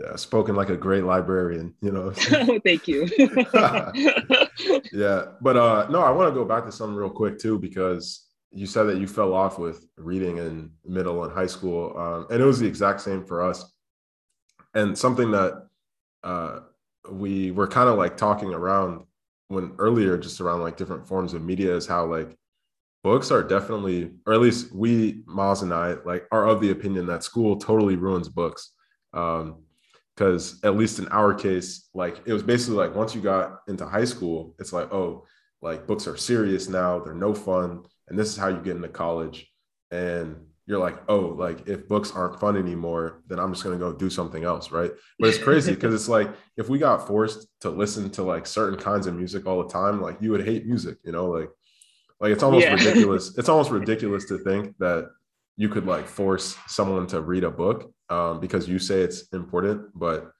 Yeah, spoken like a great librarian, you know. [LAUGHS] oh, thank you. [LAUGHS] yeah, but uh no, I want to go back to something real quick too because you said that you fell off with reading in middle and high school, um, and it was the exact same for us. And something that uh, we were kind of like talking around when earlier, just around like different forms of media, is how like books are definitely, or at least we, Miles and I, like are of the opinion that school totally ruins books. Um, because at least in our case, like it was basically like once you got into high school, it's like, oh, like books are serious now, they're no fun, and this is how you get into college. And you're like, oh, like if books aren't fun anymore, then I'm just gonna go do something else, right? But it's crazy because it's like if we got forced to listen to like certain kinds of music all the time, like you would hate music, you know, like like it's almost yeah. ridiculous. [LAUGHS] It's almost ridiculous to think that you could like force someone to read a book um, because you say it's important. But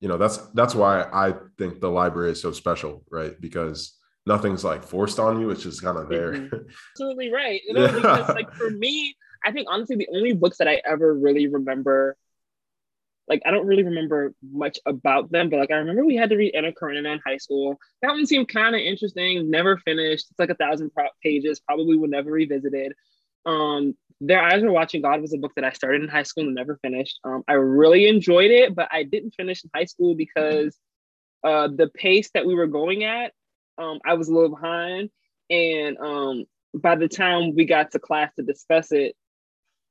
you know, that's that's why I think the library is so special, right? Because nothing's like forced on you; it's just kind of there. Mm-hmm. Absolutely right. You [LAUGHS] know, yeah. because like for me, I think honestly, the only books that I ever really remember like I don't really remember much about them, but like I remember we had to read Anna Karenina in high school. That one seemed kind of interesting. Never finished. It's like a thousand pages. Probably would never revisit it. Um, Their Eyes Were Watching God was a book that I started in high school and never finished. Um, I really enjoyed it, but I didn't finish in high school because uh, the pace that we were going at, um, I was a little behind, and um, by the time we got to class to discuss it,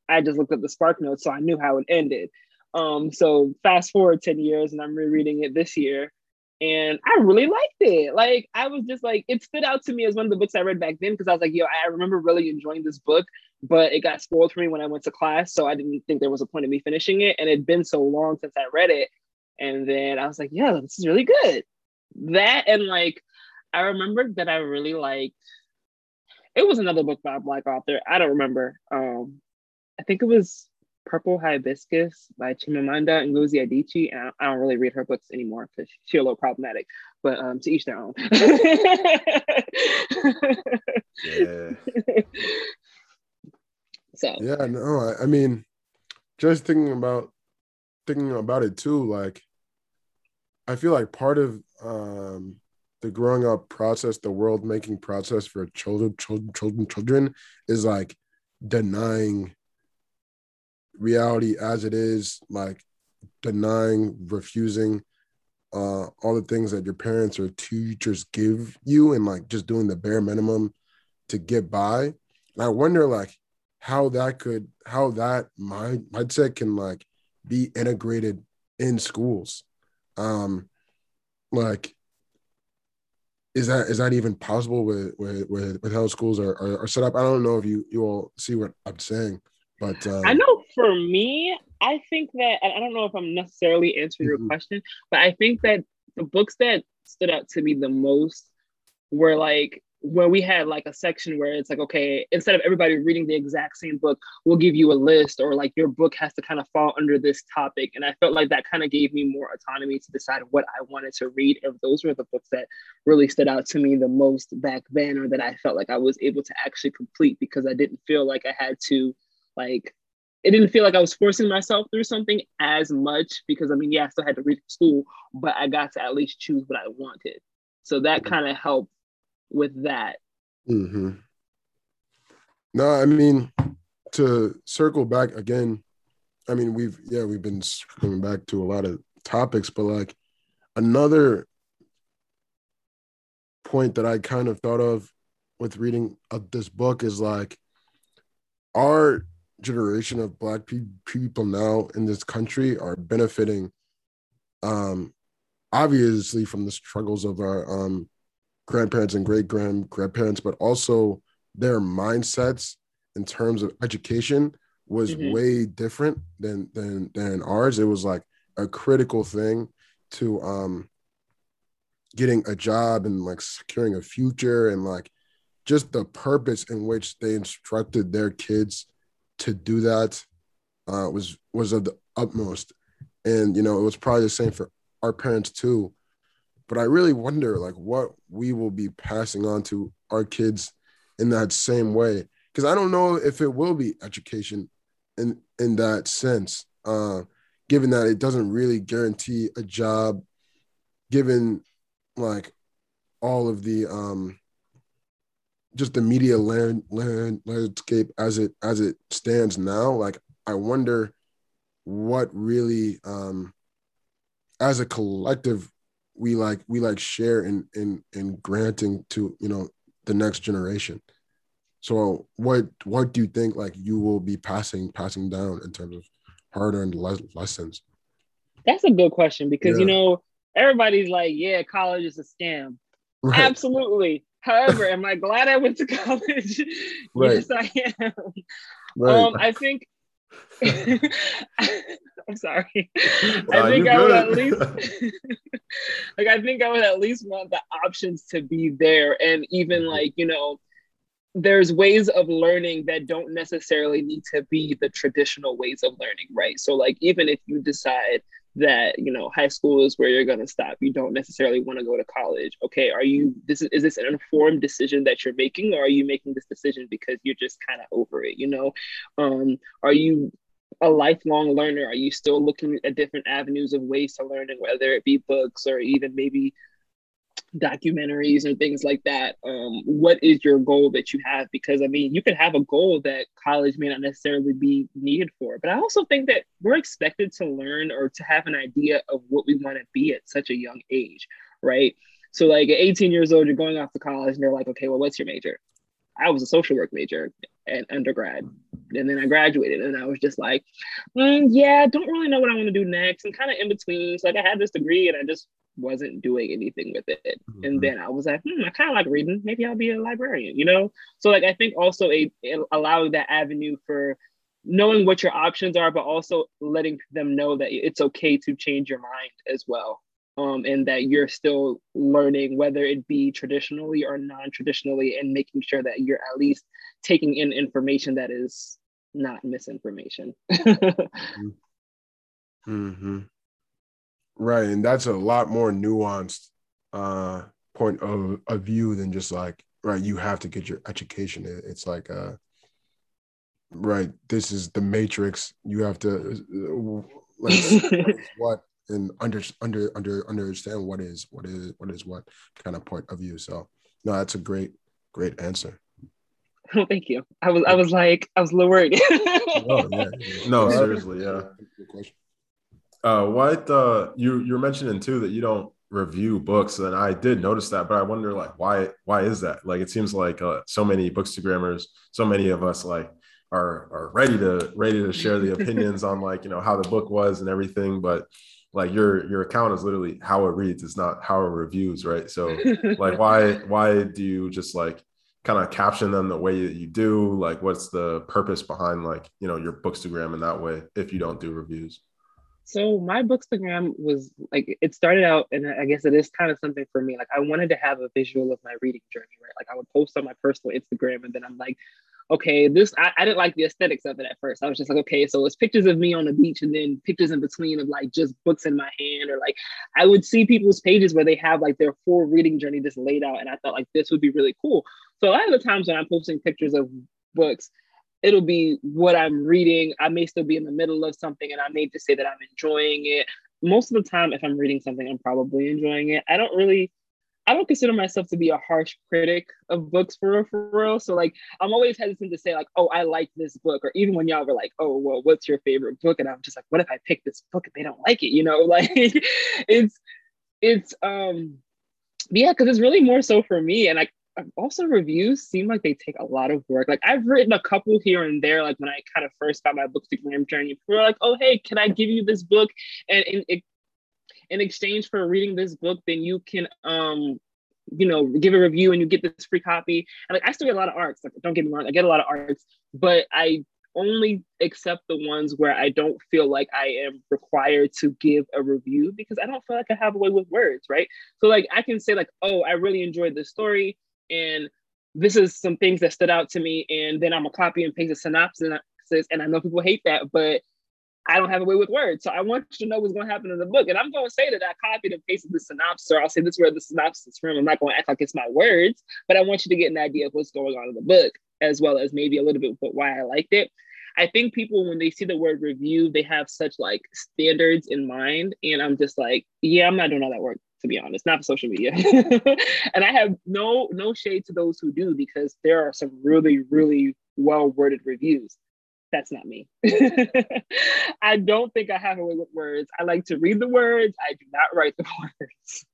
I just looked at the SparkNotes, so I knew how it ended. Um, so fast forward 10 years and I'm rereading it this year. And I really liked it. Like I was just like, it stood out to me as one of the books I read back then because I was like, yo, I remember really enjoying this book, but it got spoiled for me when I went to class. So I didn't think there was a point of me finishing it. And it'd been so long since I read it. And then I was like, yeah, this is really good. That and like I remember that I really liked it was another book by a black author. I don't remember. Um, I think it was Purple Hibiscus by Chimamanda Ngozi Adichie. And I, don't really read her books anymore because she's a little problematic, but um, to each their own. yeah. [LAUGHS] So yeah, no, I, I mean, just thinking about thinking about it too, like I feel like part of um the growing up process, the world making process for children, children, children, children is like denying reality as it is, like denying, refusing uh, all the things that your parents or teachers give you, and like just doing the bare minimum to get by. And I wonder, like, how that could, how that mind mindset can like be integrated in schools. Um, like, is that is that even possible with with with, with how schools are, are, are set up? I don't know if you you all see what I'm saying, but um, I know for me, I think that I don't know if I'm necessarily answering mm-hmm. your question, but I think that the books that stood out to me the most were like where we had like a section where it's like okay instead of everybody reading the exact same book we'll give you a list or like your book has to kind of fall under this topic and i felt like that kind of gave me more autonomy to decide what i wanted to read and those were the books that really stood out to me the most back then or that i felt like i was able to actually complete because i didn't feel like i had to like it didn't feel like I was forcing myself through something as much because I mean, yeah, I still had to read school, but I got to at least choose what I wanted. So that kind of helped with that. Mm-hmm. No, I mean, to circle back again, I mean, we've, yeah, we've been coming back to a lot of topics, but like another point that I kind of thought of with reading of this book is like, our generation of black pe- people now in this country are benefiting um obviously from the struggles of our um grandparents and great grand grandparents but also their mindsets in terms of education was mm-hmm. way different than than than ours it was like a critical thing to um getting a job and like securing a future and like just the purpose in which they instructed their kids to do that uh, was was of the utmost, and you know it was probably the same for our parents too. But I really wonder like what we will be passing on to our kids in that same way because I don't know if it will be education in in that sense. Uh, given that it doesn't really guarantee a job, given like all of the um just the media land, land landscape as it as it stands now like i wonder what really um as a collective we like we like share in in in granting to you know the next generation so what what do you think like you will be passing passing down in terms of hard-earned le- lessons that's a good question because yeah. you know everybody's like yeah college is a scam right. absolutely However, am I glad I went to [LAUGHS] college? Right. yes, I am. Right. Um, I think. [LAUGHS] I'm sorry. I think I would at least, [LAUGHS] like, I think I would at least want the options to be there, and even mm-hmm. like you know, there's ways of learning that don't necessarily need to be the traditional ways of learning, right? So, like, even if you decide that you know high school is where you're going to stop. You don't necessarily want to go to college. Okay are you this is, is this an informed decision that you're making or are you making this decision because you're just kind of over it you know? Um are you a lifelong learner? Are you still looking at different avenues of ways to learning whether it be books or even maybe documentaries and things like that um, what is your goal that you have? Because i mean you could have a goal that college may not necessarily be needed for but i also think that we're expected to learn or to have an idea of what we want to be at such a young age right? So like at 18 years old you're going off to college and they're like okay well what's your major? I was a social work major at undergrad and then i graduated and i was just like mm, yeah don't really know what i want to do next and kind of in between so like i had this degree and i just wasn't doing anything with it. Mm-hmm. And then I was like, hmm, I kind of like reading. Maybe I'll be a librarian, you know? So like I think also a, allowing that avenue for knowing what your options are, but also letting them know that it's okay to change your mind as well. Um, and that you're still learning, whether it be traditionally or non-traditionally, and making sure that you're at least taking in information that is not misinformation. [LAUGHS] mm-hmm. Right. And that's a lot more nuanced uh point of, of view than just like, right, you have to get your education. It's like uh right, this is the matrix. You have to uh, like [LAUGHS] what and under under under understand what is what is what is what kind of point of view. So no, that's a great, great answer. Oh, [LAUGHS] thank you. I was I was like I was a little worried. oh, yeah, yeah. No, seriously, yeah uh, what uh, you you're mentioning too that you don't review books, and I did notice that, but I wonder like why why is that? Like it seems like uh, so many bookstagrammers, so many of us like are are ready to ready to share the [LAUGHS] opinions on like you know how the book was and everything, but like your your account is literally how it reads it's not how it reviews right? So like why why do you just like kind of caption them the way that you do? Like what's the purpose behind like you know your bookstagram in that way if you don't do reviews so my bookstagram was like it started out, and I guess it is kind of something for me. Like I wanted to have a visual of my reading journey, right? Like I would post on my personal Instagram, and then I'm like, okay, this I, I didn't like the aesthetics of it at first. I was just like, okay, so it's pictures of me on the beach, and then pictures in between of like just books in my hand, or like I would see people's pages where they have like their full reading journey just laid out, and I thought like this would be really cool. So a lot of the times when I'm posting pictures of books, it'll be what I'm reading. I may still be in the middle of something and I may just say that I'm enjoying it. Most of the time, if I'm reading something, I'm probably enjoying it. I don't really, I don't consider myself to be a harsh critic of books for real, for real. So like, I'm always hesitant to say like, oh, I like this book, or even when y'all were like, oh, well, what's your favorite book? And I'm just like, what if I pick this book and they don't like it? You know, [LAUGHS] like it's, it's, um, yeah, because it's really more so for me. And like, also reviews seem like they take a lot of work. Like I've written a couple here and there, like when I kind of first got my bookstagram journey, people were like, oh, hey, can I give you this book? And in, in exchange for reading this book, then you can um you know, give a review and you get this free copy. And like I still get a lot of arcs. Like don't get me wrong, I get a lot of arcs, but I only accept the ones where I don't feel like I am required to give a review because I don't feel like I have a way with words, right? So like I can say like, oh, I really enjoyed this story and this is some things that stood out to me and then i'm a copy and paste a synopsis and i know people hate that but i don't have a way with words. So i want you to know what's to happen in the book. And i'm to say that i copied and pasted the synopsis or i'll say this is where the synopsis is from. I'm not to act like it's my words but i want you to get an idea of what's going on in the book as well as maybe a little bit but why i liked it. I think people when they see the word review, they have such like standards in mind, and I'm just like, yeah, I'm not doing all that work to be honest, not for social media. [LAUGHS] and I have no no shade to those who do because there are some really really well worded reviews. That's not me. [LAUGHS] I don't think I have a way with words. I like to read the words. I do not write the [LAUGHS]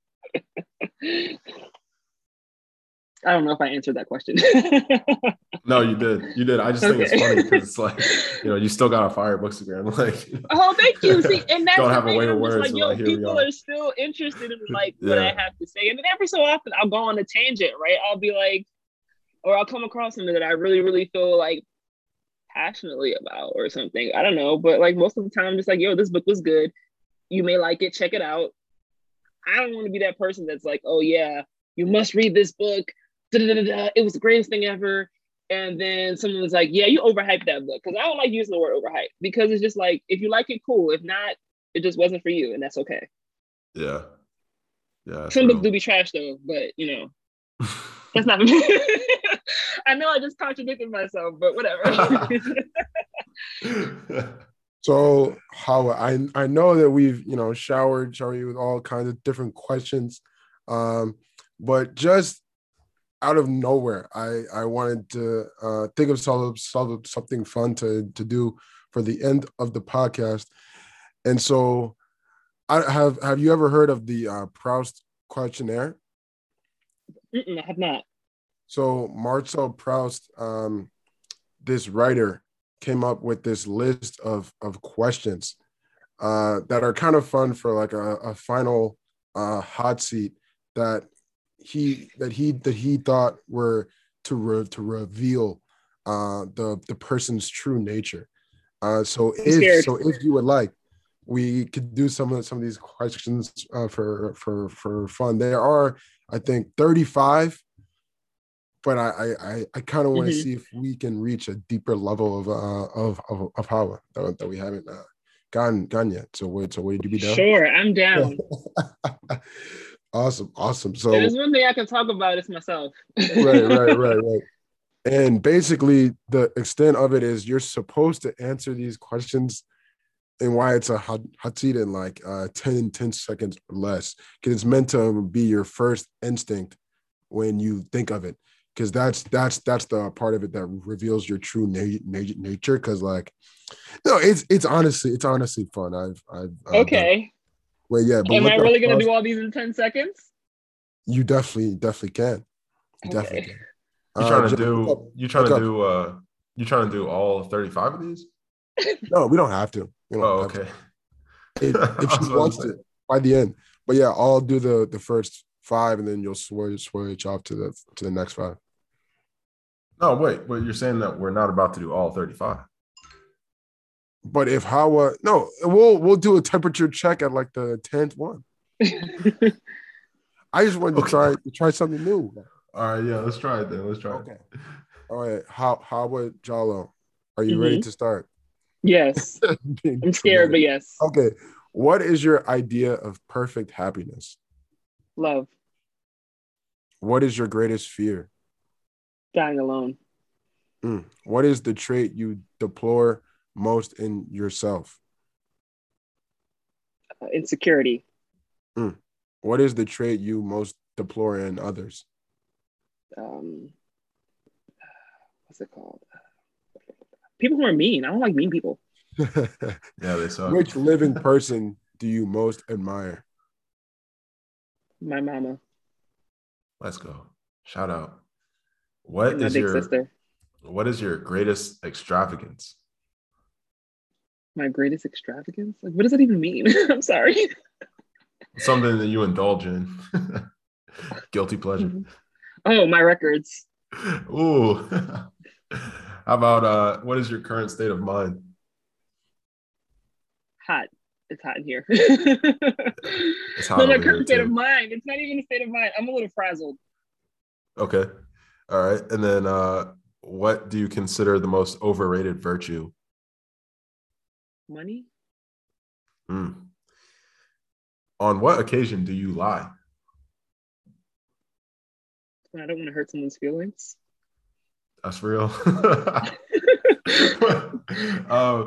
words. I don't know if I answered that question. [LAUGHS] no, you did. You did. I just okay. think it's funny because it's like, [LAUGHS] you know, you still got a fire bookstagram. [LAUGHS] Like, you know, oh, thank you. See, and that's don't have a way of words. Like, yo, like, people are still interested in like yeah. what I have to say, and then every so often I'll go on a tangent, right? I'll be like, or I'll come across something that I really, really feel like passionately about or something. I don't know, but like most of the time, I'm just like, yo, this book was good. You may like it. Check it out. I don't want to be that person that's like, oh yeah, you must read this book it was the greatest thing ever. And then someone was like, yeah, you overhyped that book. Cause I don't like using the word overhyped because it's just like, if you like it, cool. If not, it just wasn't for you. And that's okay. Yeah. Yeah. Some books do be trash though, but you know, [LAUGHS] that's not me. [LAUGHS] I know I just contradicted myself, but whatever. [LAUGHS] so how I I know that we've you know showered showered you with all kinds of different questions, um, but just out of nowhere, I I wanted to uh, think of some, some, something fun to to do for the end of the podcast, and so I have have you ever heard of the uh, Proust questionnaire? Mm-mm, I have not. So Marcel Proust, um, this writer, came up with this list of of questions uh, that are kind of fun for like a, a final uh, hot seat that he that he that he thought were to re, to reveal uh, the the person's true nature. Uh, so if so if you would like, we could do some of some of these questions uh, for for for fun. There are I think 35, but I I I kind of want to mm-hmm. see if we can reach a deeper level of uh of of, of how that, that we haven't uh, gone gone yet. So wait, so would you be down? Sure, I'm down. [LAUGHS] Awesome, awesome. So there's one thing I can talk about. is myself. right, right, right, [LAUGHS] right. And basically, the extent of it is you're supposed to answer these questions and why it's a seat in like uh, 10, 10 seconds or less. Because it's meant to be your first instinct when you think of it. Because that's that's that's the part of it that reveals your true na- na- nature. Because like, no, it's it's honestly it's honestly fun. I've I've, I've okay. Well, yeah. But Am I really going to do all these in 10 seconds? You definitely, definitely can. You okay. definitely can. You trying uh, to do, you trying to do, uh, you trying to do all 35 of these? [LAUGHS] no, we don't have to. Don't oh, okay. If, [LAUGHS] if she wants to, by the end. But yeah, I'll do the the first five, and then you'll switch switch off to the to the next five. No, wait, but you're saying that we're not about to do all 35. But if Hawa, no, we'll we'll do a temperature check at like the tenth one. [LAUGHS] I just wanted to try to try something new. All right, yeah, let's try it then. Let's try okay. it. All right, how Hawa Jalloh, are you mm-hmm. ready to start? Yes, [LAUGHS] I'm scared, but yes. Okay, what is your idea of perfect happiness? Love. What is your greatest fear? Dying alone. Mm. What is the trait you deplore most in yourself? Uh, insecurity. Mm. What is the trait you most deplore in others? Um, what's it called? People who are mean. I don't like mean people. [LAUGHS] yeah, they suck. Which living [LAUGHS] person do you most admire? My mama. Let's go. Shout out. What is your sister. what is your greatest extravagance? My greatest extravagance? Like, what does that even mean? [LAUGHS] I'm sorry. Something that you indulge in. [LAUGHS] Guilty pleasure. Mm-hmm. Oh, my records. Ooh. [LAUGHS] How about uh what is your current state of mind? Hot. It's hot in here. it's hot no, my current state of mind. It's not even a state of mind. I'm a little frazzled. Okay. All right. And then uh what do you consider the most overrated virtue? Money. Mm. On what occasion do you lie? I don't want to hurt someone's feelings. That's real. [LAUGHS] [LAUGHS] uh,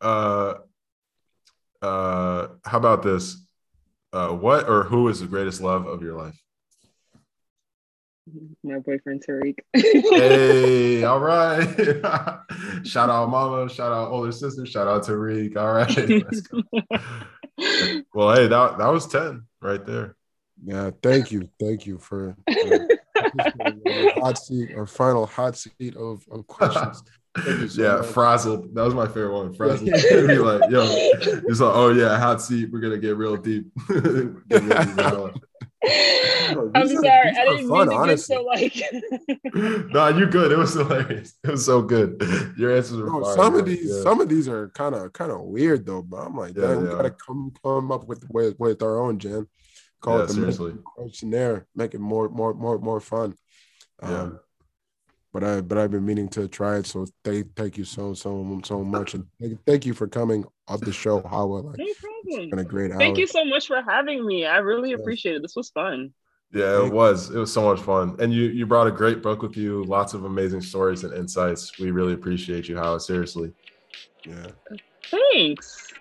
uh, uh, how about this? Uh, what or who is the greatest love of your life? My boyfriend Tariq. hey, [LAUGHS] all right. [LAUGHS] shout out mama, shout out older sister, shout out Tariq. All right. [LAUGHS] well, hey, that, that was 10 right there. Yeah, thank you. Thank you for, hot seat or final hot seat of, of questions. So yeah, much. frazzled. That was my favorite one. Frazzled. be like, yo, it's like, oh yeah, hot seat. We're gonna get real deep. get real deep I'm sorry, I didn't fun, mean to honestly. get so like. [LAUGHS] nah, you good. It was hilarious. It was so good. Your answers were. No, some of these, yeah. some of these are kind of, kind of weird though. But I'm like, yeah, yeah. we gotta come, come up with with, with our own, Jen. Call yeah, it the seriously. questionnaire. Make it more, more, more, more fun. Yeah. Um, but I, but I've been meaning to try it. So thank, thank you so, so, so much, and thank you for coming on the show, Hawa. Uh, like, no problem. It's been a great. Hour. Thank you so much for having me. I really appreciate it. This was fun. Yeah, it was. It was so much fun. And you you brought a great book with you, lots of amazing stories and insights. We really appreciate you, Howard. Seriously. Yeah. Thanks.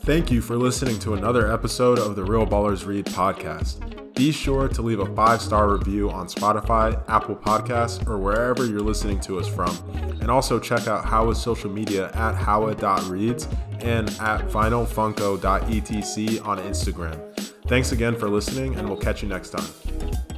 Thank you for listening to another episode of the Real Ballers Read podcast. Be sure to leave a five star review on Spotify, Apple Podcasts, or wherever you're listening to us from. And also check out Hawa's social media at hawareads and at vinylfunko.etc on Instagram. Thanks again for listening, and we'll catch you next time.